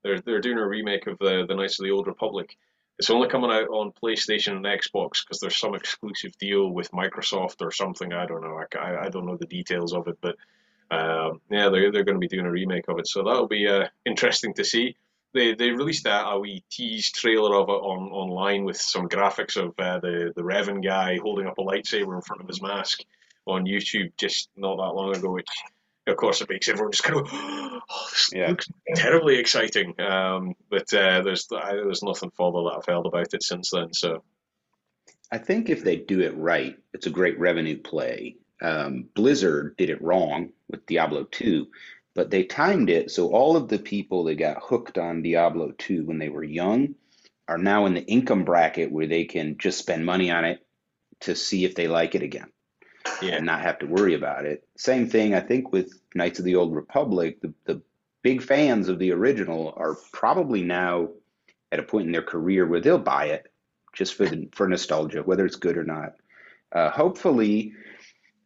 They're they're doing a remake of the the Knights of the Old Republic. It's only coming out on PlayStation and Xbox because there's some exclusive deal with Microsoft or something. I don't know. I, I don't know the details of it, but um, yeah, they're they're going to be doing a remake of it. So that'll be uh, interesting to see. They, they released that a wee tease trailer of it on online with some graphics of uh, the the Revan guy holding up a lightsaber in front of his mask on YouTube just not that long ago, which of course it makes everyone just kind of oh, this yeah. looks terribly exciting. Um, but uh, there's there's nothing further that I've heard about it since then. So I think if they do it right, it's a great revenue play. Um, Blizzard did it wrong with Diablo 2, but they timed it so all of the people that got hooked on Diablo 2 when they were young are now in the income bracket where they can just spend money on it to see if they like it again yeah. and not have to worry about it. Same thing, I think, with Knights of the Old Republic. The, the big fans of the original are probably now at a point in their career where they'll buy it just for the, for nostalgia, whether it's good or not. Uh, hopefully,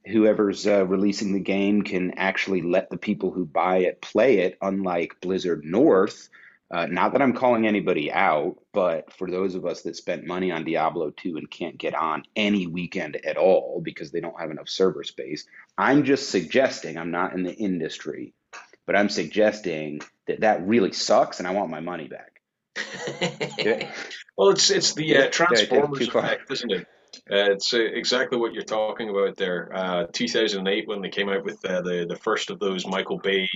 whoever's uh, releasing the game can actually let the people who buy it play it, unlike Blizzard North, uh, not that I'm calling anybody out, but for those of us that spent money on Diablo 2 and can't get on any weekend at all because they don't have enough server space, I'm just suggesting, I'm not in the industry, but I'm suggesting that that really sucks and I want my money back. well, it's it's the uh, Transformers effect, isn't it? Uh, it's uh, exactly what you're talking about there. Uh, 2008, when they came out with uh, the the first of those Michael Bay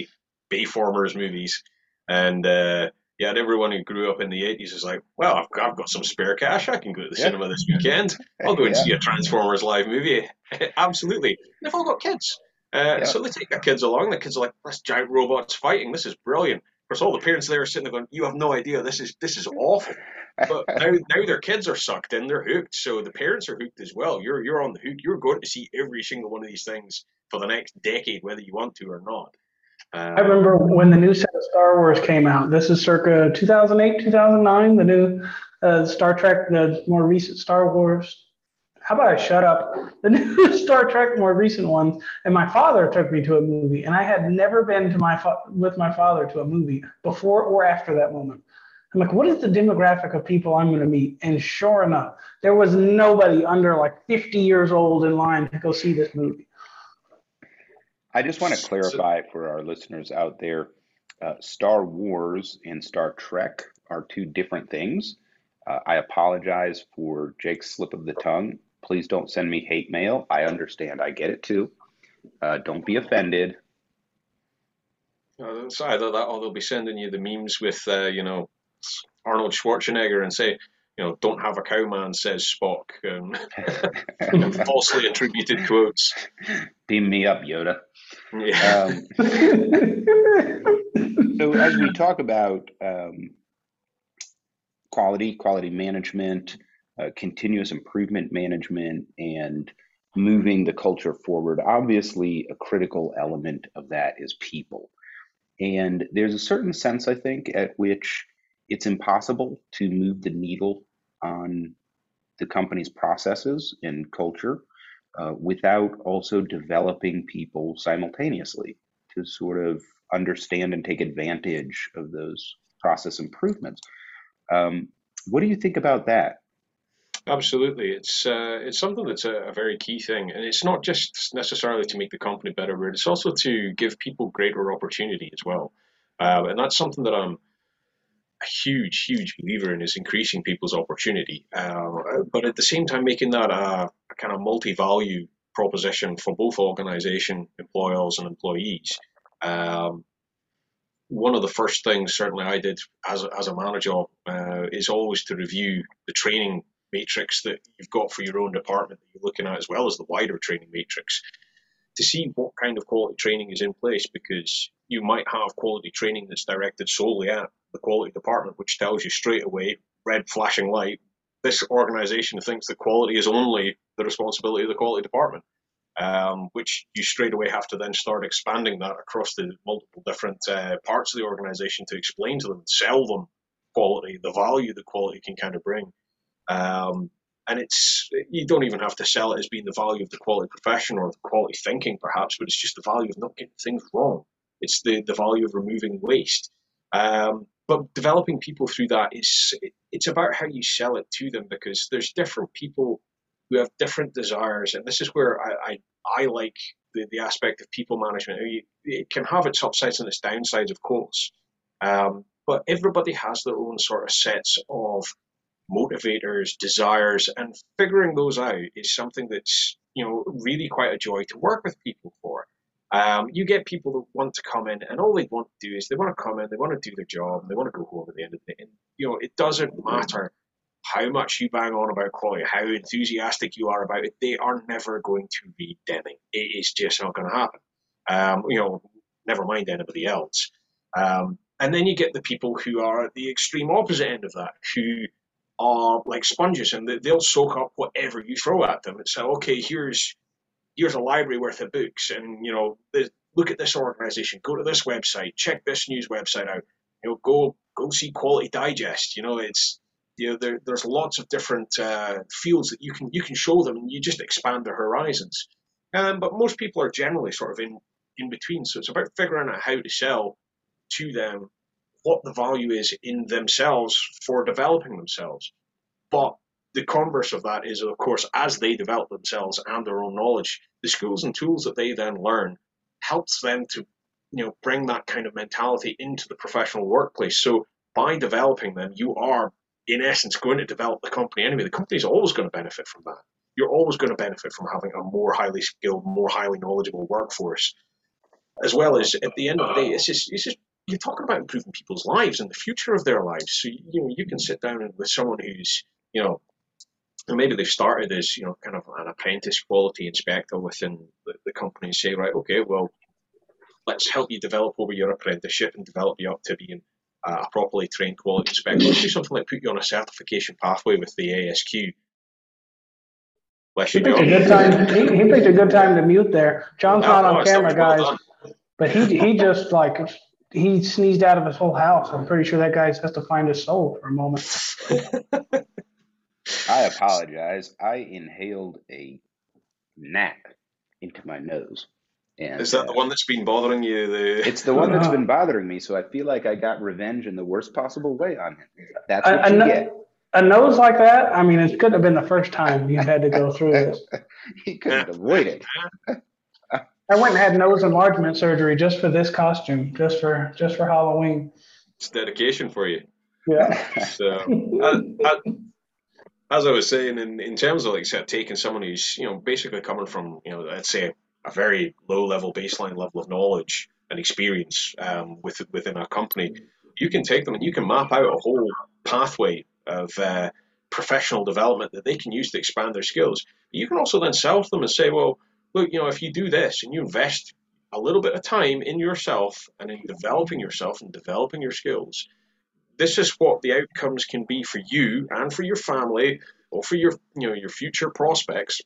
Bayformers movies, and uh, yeah, and everyone who grew up in the 80s is like, well, I've got, I've got some spare cash. I can go to the yeah. cinema this weekend. I'll go and yeah. see a Transformers live movie. Absolutely. They've all got kids. Uh, yeah. So they take their kids along. The kids are like, this giant robot's fighting. This is brilliant. Of course, all the parents there are sitting there going, you have no idea. This is this is awful. But now, now their kids are sucked in. They're hooked. So the parents are hooked as well. You're, you're on the hook. You're going to see every single one of these things for the next decade, whether you want to or not. Uh, I remember when the new set of Star Wars came out. This is circa 2008, 2009. The new uh, Star Trek, the more recent Star Wars. How about I shut up? The new Star Trek, more recent ones. And my father took me to a movie, and I had never been to my fa- with my father to a movie before or after that moment. I'm like, what is the demographic of people I'm going to meet? And sure enough, there was nobody under like 50 years old in line to go see this movie. I just want to clarify for our listeners out there uh, Star Wars and Star Trek are two different things. Uh, I apologize for Jake's slip of the tongue. Please don't send me hate mail. I understand. I get it too. Uh, don't be offended. Uh, it's either that or they'll be sending you the memes with, uh, you know, Arnold Schwarzenegger and say, you know, don't have a cowman, says Spock, and falsely attributed quotes. Beam me up, Yoda. Yeah. Um, so as we talk about um, quality, quality management, uh, continuous improvement management, and moving the culture forward, obviously a critical element of that is people. And there's a certain sense, I think, at which it's impossible to move the needle on the company's processes and culture uh, without also developing people simultaneously to sort of understand and take advantage of those process improvements. Um, what do you think about that? Absolutely, it's uh, it's something that's a, a, very key thing, and it's not just necessarily to make the company better, but it's also to give people greater opportunity as well. Uh, and that's something that I'm a huge, huge believer in is increasing people's opportunity, uh, but at the same time making that a, a kind of multi-value proposition for both organization, employers, and employees. Um, one of the first things certainly I did as a, as a manager uh, is always to review the training matrix that you've got for your own department that you're looking at, as well as the wider training matrix, to see what kind of quality training is in place because you might have quality training that's directed solely at the quality department, which tells you straight away, red flashing light, this organization thinks that quality is only the responsibility of the quality department. Um, which you straight away have to then start expanding that across the multiple different uh, parts of the organization to explain to them, sell them quality, the value that quality can kind of bring. Um, and it's you don't even have to sell it as being the value of the quality profession or the quality thinking, perhaps, but it's just the value of not getting things wrong. It's the the value of removing waste. Um, but developing people through that is it's about how you sell it to them because there's different people who have different desires, and this is where I I, I like the, the aspect of people management. It can have its upsides and its downsides, of course. Um, but everybody has their own sort of sets of motivators, desires, and figuring those out is something that's you know really quite a joy to work with people for. Um, you get people that want to come in, and all they want to do is they want to come in, they want to do their job, and they want to go home at the end of the day. And you know, it doesn't matter how much you bang on about quality, how enthusiastic you are about it. They are never going to read Deming. It is just not going to happen. Um, you know, never mind anybody else. Um, and then you get the people who are at the extreme opposite end of that, who are like sponges and they'll soak up whatever you throw at them and say, okay, here's here's a library worth of books, and you know, look at this organization, go to this website, check this news website out, you know, go go see Quality Digest. You know, it's you know there, there's lots of different uh, fields that you can you can show them, and you just expand their horizons. Um, but most people are generally sort of in in between, so it's about figuring out how to sell to them what the value is in themselves for developing themselves. But the converse of that is, of course, as they develop themselves and their own knowledge, the skills and tools that they then learn helps them to, you know, bring that kind of mentality into the professional workplace. So by developing them, you are, in essence, going to develop the company anyway. The company is always going to benefit from that. You're always going to benefit from having a more highly skilled, more highly knowledgeable workforce, as well as at the end of the day, it's just, it's just you're talking about improving people's lives and the future of their lives. So you know you can sit down with someone who's you know maybe they've started as you know kind of an apprentice quality inspector within the, the company and say right okay well let's help you develop over your apprenticeship and develop you up to being a properly trained quality inspector. Let's do something like put you on a certification pathway with the ASQ. Bless he picked a good time. He, he, picked a good time to mute there. John's not on camera, guys, but he he just like he sneezed out of his whole house. I'm pretty sure that guy has to find his soul for a moment. I apologize. I inhaled a gnat into my nose. And, Is that uh, the one that's been bothering you? The... It's the one that's been bothering me. So I feel like I got revenge in the worst possible way on him. That's what a, you a, get. A nose like that. I mean, it couldn't have been the first time you had to go through this. he couldn't avoid it. I went and had nose enlargement surgery just for this costume, just for just for Halloween. It's dedication for you. Yeah. So, I, I, as I was saying, in, in terms of like taking someone who's you know basically coming from you know let's say a very low level baseline level of knowledge and experience um, with, within our company, you can take them and you can map out a whole pathway of uh, professional development that they can use to expand their skills. You can also then sell to them and say, well, look, you know, if you do this and you invest a little bit of time in yourself and in developing yourself and developing your skills, this is what the outcomes can be for you and for your family or for your you know your future prospects.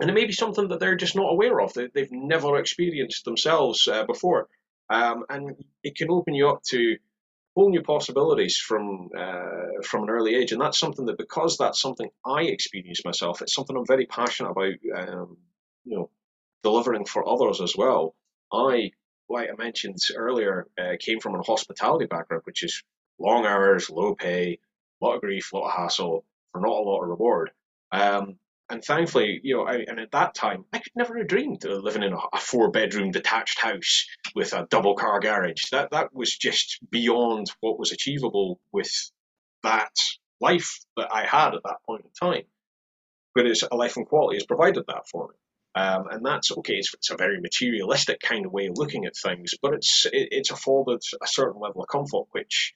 And it may be something that they're just not aware of that they've never experienced themselves uh, before. Um, and it can open you up to whole new possibilities from uh, from an early age. And that's something that because that's something i experienced myself it's something i'm very passionate about um, you know delivering for others as well. I, like I mentioned earlier, uh, came from a hospitality background, which is long hours, low pay, a lot of grief, a lot of hassle for not a lot of reward. Um, and thankfully, you know, I, and at that time, I could never have dreamed of living in a, a four-bedroom detached house with a double car garage. That that was just beyond what was achievable with that life that I had at that point in time. Whereas a life in quality has provided that for me. Um, and that's okay. It's, it's, a very materialistic kind of way of looking at things, but it's it, it's afforded a certain level of comfort, which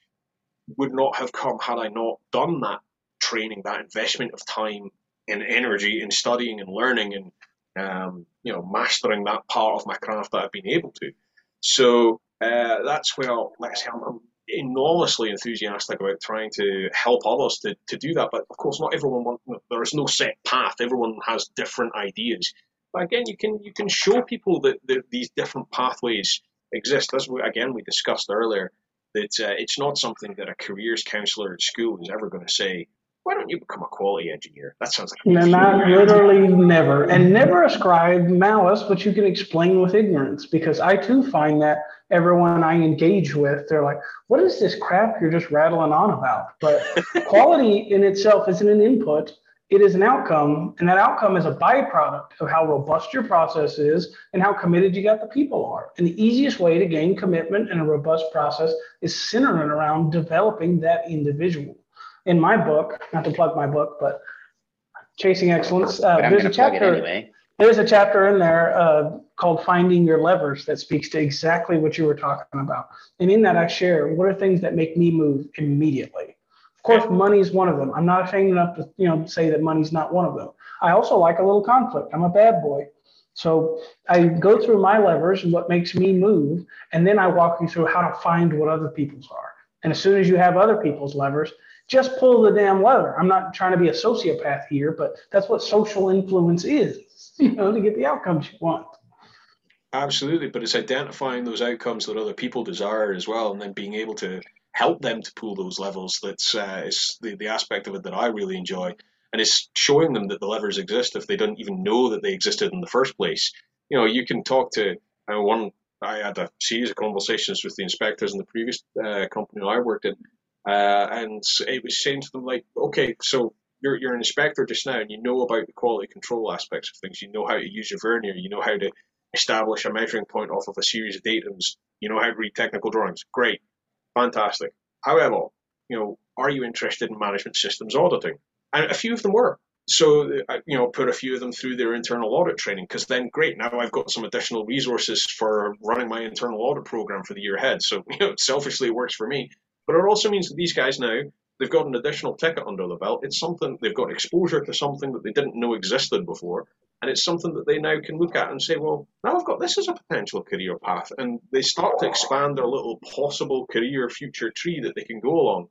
would not have come had I not done that training, that investment of time and energy in studying and learning and um, you know, mastering that part of my craft that I've been able to. So uh, that's where, like I say, I'm, I'm, enormously enthusiastic about trying to help others to, to do that. But of course, not everyone wants. There is no set path. Everyone has different ideas. But again, you can you can show people that, that these different pathways exist. As we, again we discussed earlier, that uh, it's not something that a careers counselor at school is ever going to say, why don't you become a quality engineer? That sounds like no, not literally never, and never ascribe malice, but you can explain with ignorance. Because I too find that everyone I engage with, they're like, "What is this crap you're just rattling on about?" But quality in itself isn't an input; it is an outcome, and that outcome is a byproduct of how robust your process is and how committed you got the people are. And the easiest way to gain commitment in a robust process is centering around developing that individual in my book, not to plug my book, but Chasing Excellence, uh, there's a chapter. Anyway. There's a chapter in there uh, called Finding Your Levers that speaks to exactly what you were talking about. And in that, I share what are things that make me move immediately. Of course, money is one of them. I'm not ashamed enough to you know say that money's not one of them. I also like a little conflict. I'm a bad boy. So I go through my levers and what makes me move, and then I walk you through how to find what other people's are. And as soon as you have other people's levers, just pull the damn lever. I'm not trying to be a sociopath here, but that's what social influence is, you know, to get the outcomes you want. Absolutely, but it's identifying those outcomes that other people desire as well, and then being able to help them to pull those levels. That's uh, the, the aspect of it that I really enjoy, and it's showing them that the levers exist if they don't even know that they existed in the first place. You know, you can talk to uh, one. I had a series of conversations with the inspectors in the previous uh, company I worked in, uh, and it was saying to them like, okay, so you're you're an inspector just now, and you know about the quality control aspects of things. You know how to use your vernier. You know how to establish a measuring point off of a series of datums. You know how to read technical drawings. Great, fantastic. However, you know, are you interested in management systems auditing? And a few of them were. So, uh, you know, put a few of them through their internal audit training because then great, now I've got some additional resources for running my internal audit program for the year ahead. So, you know, selfishly it works for me. But it also means that these guys now they've got an additional ticket under the belt. It's something they've got exposure to something that they didn't know existed before, and it's something that they now can look at and say, well, now I've got this as a potential career path, and they start to expand their little possible career future tree that they can go along.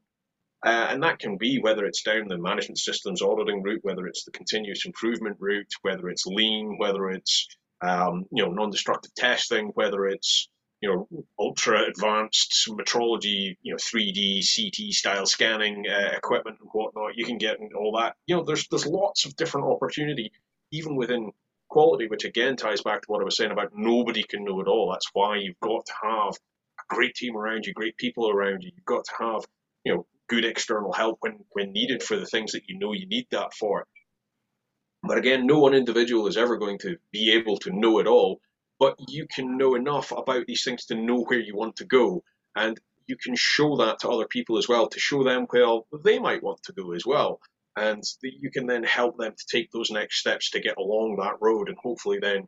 Uh, and that can be whether it's down the management systems auditing route, whether it's the continuous improvement route, whether it's lean, whether it's um, you know non-destructive testing, whether it's you know, ultra advanced metrology, you know, 3D, CT style scanning uh, equipment and whatnot. You can get all that. You know, there's there's lots of different opportunity, even within quality, which again ties back to what I was saying about nobody can know it all. That's why you've got to have a great team around you, great people around you. You've got to have, you know, good external help when when needed for the things that you know you need that for. But again, no one individual is ever going to be able to know it all but you can know enough about these things to know where you want to go. And you can show that to other people as well to show them where they might want to go as well. And you can then help them to take those next steps to get along that road. And hopefully, then,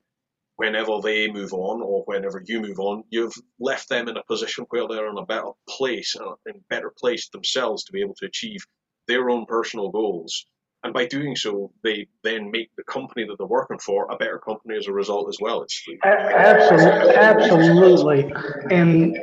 whenever they move on or whenever you move on, you've left them in a position where they're in a better place, uh, in better place themselves to be able to achieve their own personal goals and by doing so, they then make the company that they're working for a better company as a result as well. It's absolutely, absolutely. And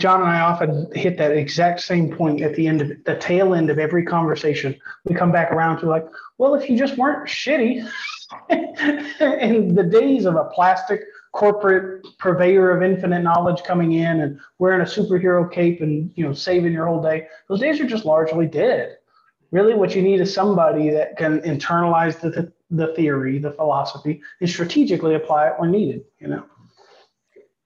John and I often hit that exact same point at the end of the tail end of every conversation. We come back around to like, well, if you just weren't shitty, in the days of a plastic corporate purveyor of infinite knowledge coming in and wearing a superhero cape and you know saving your whole day, those days are just largely dead Really, what you need is somebody that can internalize the, the theory, the philosophy, and strategically apply it when needed. You know,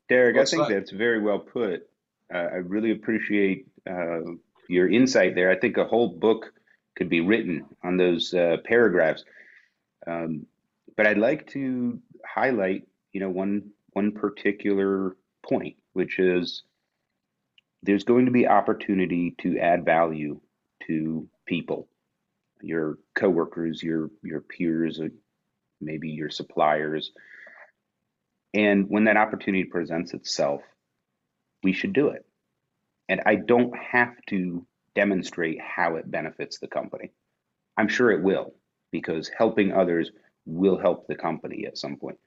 Derek, What's I think that? that's very well put. Uh, I really appreciate uh, your insight there. I think a whole book could be written on those uh, paragraphs. Um, but I'd like to highlight, you know, one one particular point, which is there's going to be opportunity to add value to people, your coworkers, your your peers, uh, maybe your suppliers. And when that opportunity presents itself, we should do it. And I don't have to demonstrate how it benefits the company. I'm sure it will, because helping others will help the company at some point.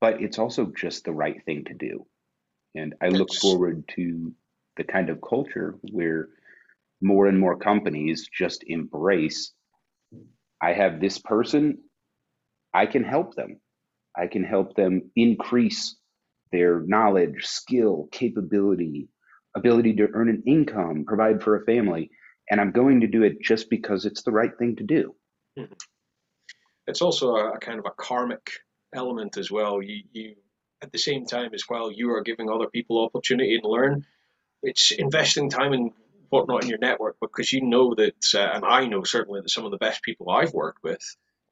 But it's also just the right thing to do. And I look forward to the kind of culture where more and more companies just embrace I have this person, I can help them. I can help them increase their knowledge, skill, capability, ability to earn an income, provide for a family. And I'm going to do it just because it's the right thing to do. Hmm. it's also a, kind of a karmic element as well. You, you, at the same time as well, you are giving other people opportunity to learn. It's investing time and whatnot in your network because you know that, uh, and I know certainly that some of the best people I've worked with,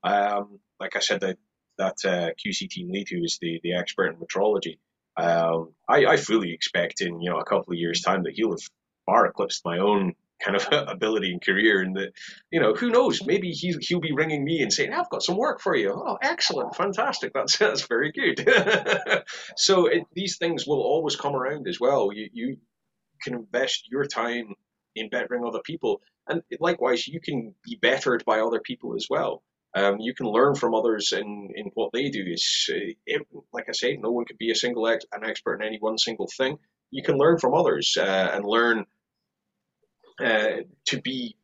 um, like I said, that that uh, QC team lead who is the the expert in metrology. Um, I, I fully expect in you know a couple of years' time that he'll have far eclipsed my own kind of ability and career, and that you know who knows maybe he he'll be ringing me and saying I've got some work for you. Oh, excellent, fantastic, that's that's very good. so it, these things will always come around as well. You you can invest your time in bettering other people, and likewise you can be bettered by other people as well. Um, you can learn from others in, in what they do. Is uh, it, like I say, no one could be a single ex- an expert in any one single thing. You can learn from others uh, and learn uh, to be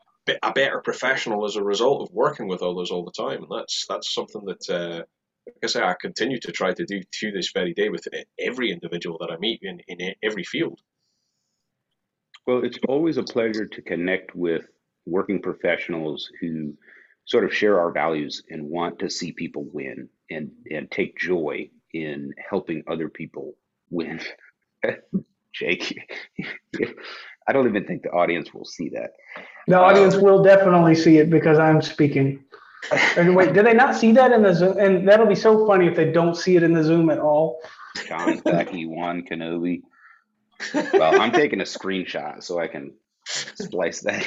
a better professional as a result of working with others all the time. And that's that's something that, uh, like I say, I continue to try to do to this very day with every individual that I meet in, in every field. Well, it's always a pleasure to connect with working professionals who sort of share our values and want to see people win and, and take joy in helping other people win. Jake, I don't even think the audience will see that. The um, audience will definitely see it because I'm speaking. And wait, did they not see that in the Zoom? And that'll be so funny if they don't see it in the Zoom at all. John Thacky, Juan Kenobi. Well, I'm taking a screenshot so I can splice that.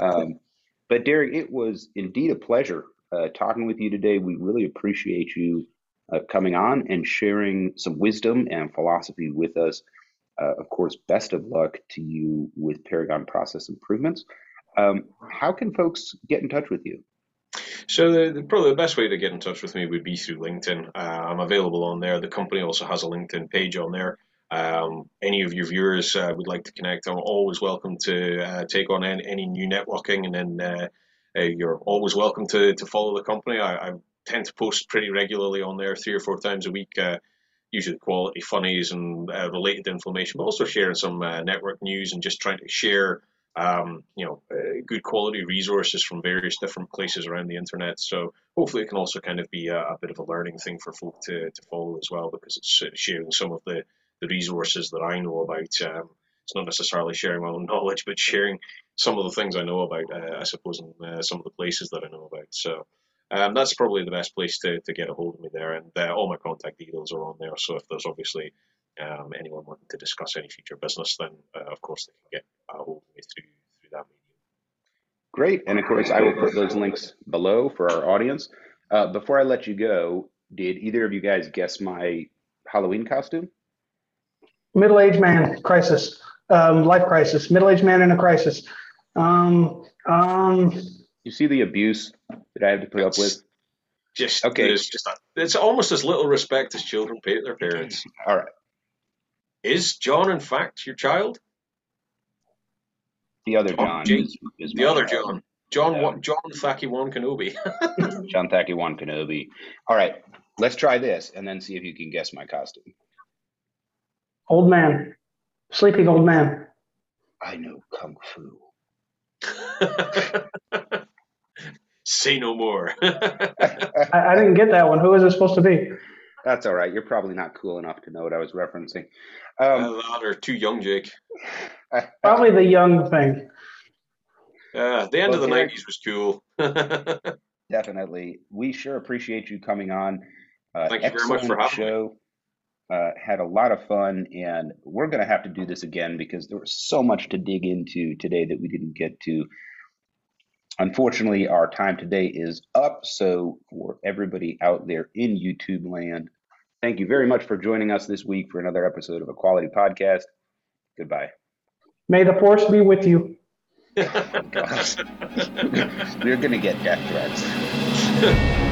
Um, but Derek, it was indeed a pleasure uh, talking with you today. We really appreciate you uh, coming on and sharing some wisdom and philosophy with us. Uh, of course, best of luck to you with Paragon Process Improvements. Um, how can folks get in touch with you? So the, the, probably the best way to get in touch with me would be through LinkedIn. Uh, I'm available on there. The company also has a LinkedIn page on there. Um, any of your viewers uh, would like to connect, I'm always welcome to uh, take on any, any, new networking, and then uh, uh, you're always welcome to, to follow the company. I, I, tend to post pretty regularly on there, three or four times a week, uh, usually quality funnies and uh, related information, but also sharing some network news and just trying to share. Um, you know, good quality resources from various different places around the internet. So hopefully, it can also kind of be a, a bit of a learning thing for folk to, to follow as well, because it's sharing some of the the resources that I know about. Um, it's not necessarily sharing my own knowledge, but sharing some of the things I know about, uh, I suppose, and uh, some of the places that I know about. So um, that's probably the best place to, to get a hold of me there. And uh, all my contact details are on there. So if there's obviously um, anyone wanting to discuss any future business, then uh, of course they can get a hold of me through, through that medium. Great. And of course, I will put those links below for our audience. Uh, before I let you go, did either of you guys guess my Halloween costume? Middle-aged man crisis, um, life crisis, middle-aged man in a crisis. Um, um, you see the abuse that I have to put up with. Just okay. It's just a, it's almost as little respect as children pay to their parents. All right. Is John in fact your child? The other John. John is, is the other child. John. John. Yeah. John Thacky One Kenobi. John Thacky One Kenobi. All right. Let's try this and then see if you can guess my costume. Old man, sleeping old man. I know kung fu. Say no more. I, I, didn't get that one. Who is it supposed to be? That's all right. You're probably not cool enough to know what I was referencing. Um, uh, or too young, Jake. probably the young thing. Uh, the end well, of the Derek, 90s was cool. definitely. We sure appreciate you coming on. Uh, Thank you very much for having show. me. Uh, had a lot of fun, and we're going to have to do this again because there was so much to dig into today that we didn't get to. Unfortunately, our time today is up. So, for everybody out there in YouTube land, thank you very much for joining us this week for another episode of a quality podcast. Goodbye. May the force be with you. We're going to get death threats.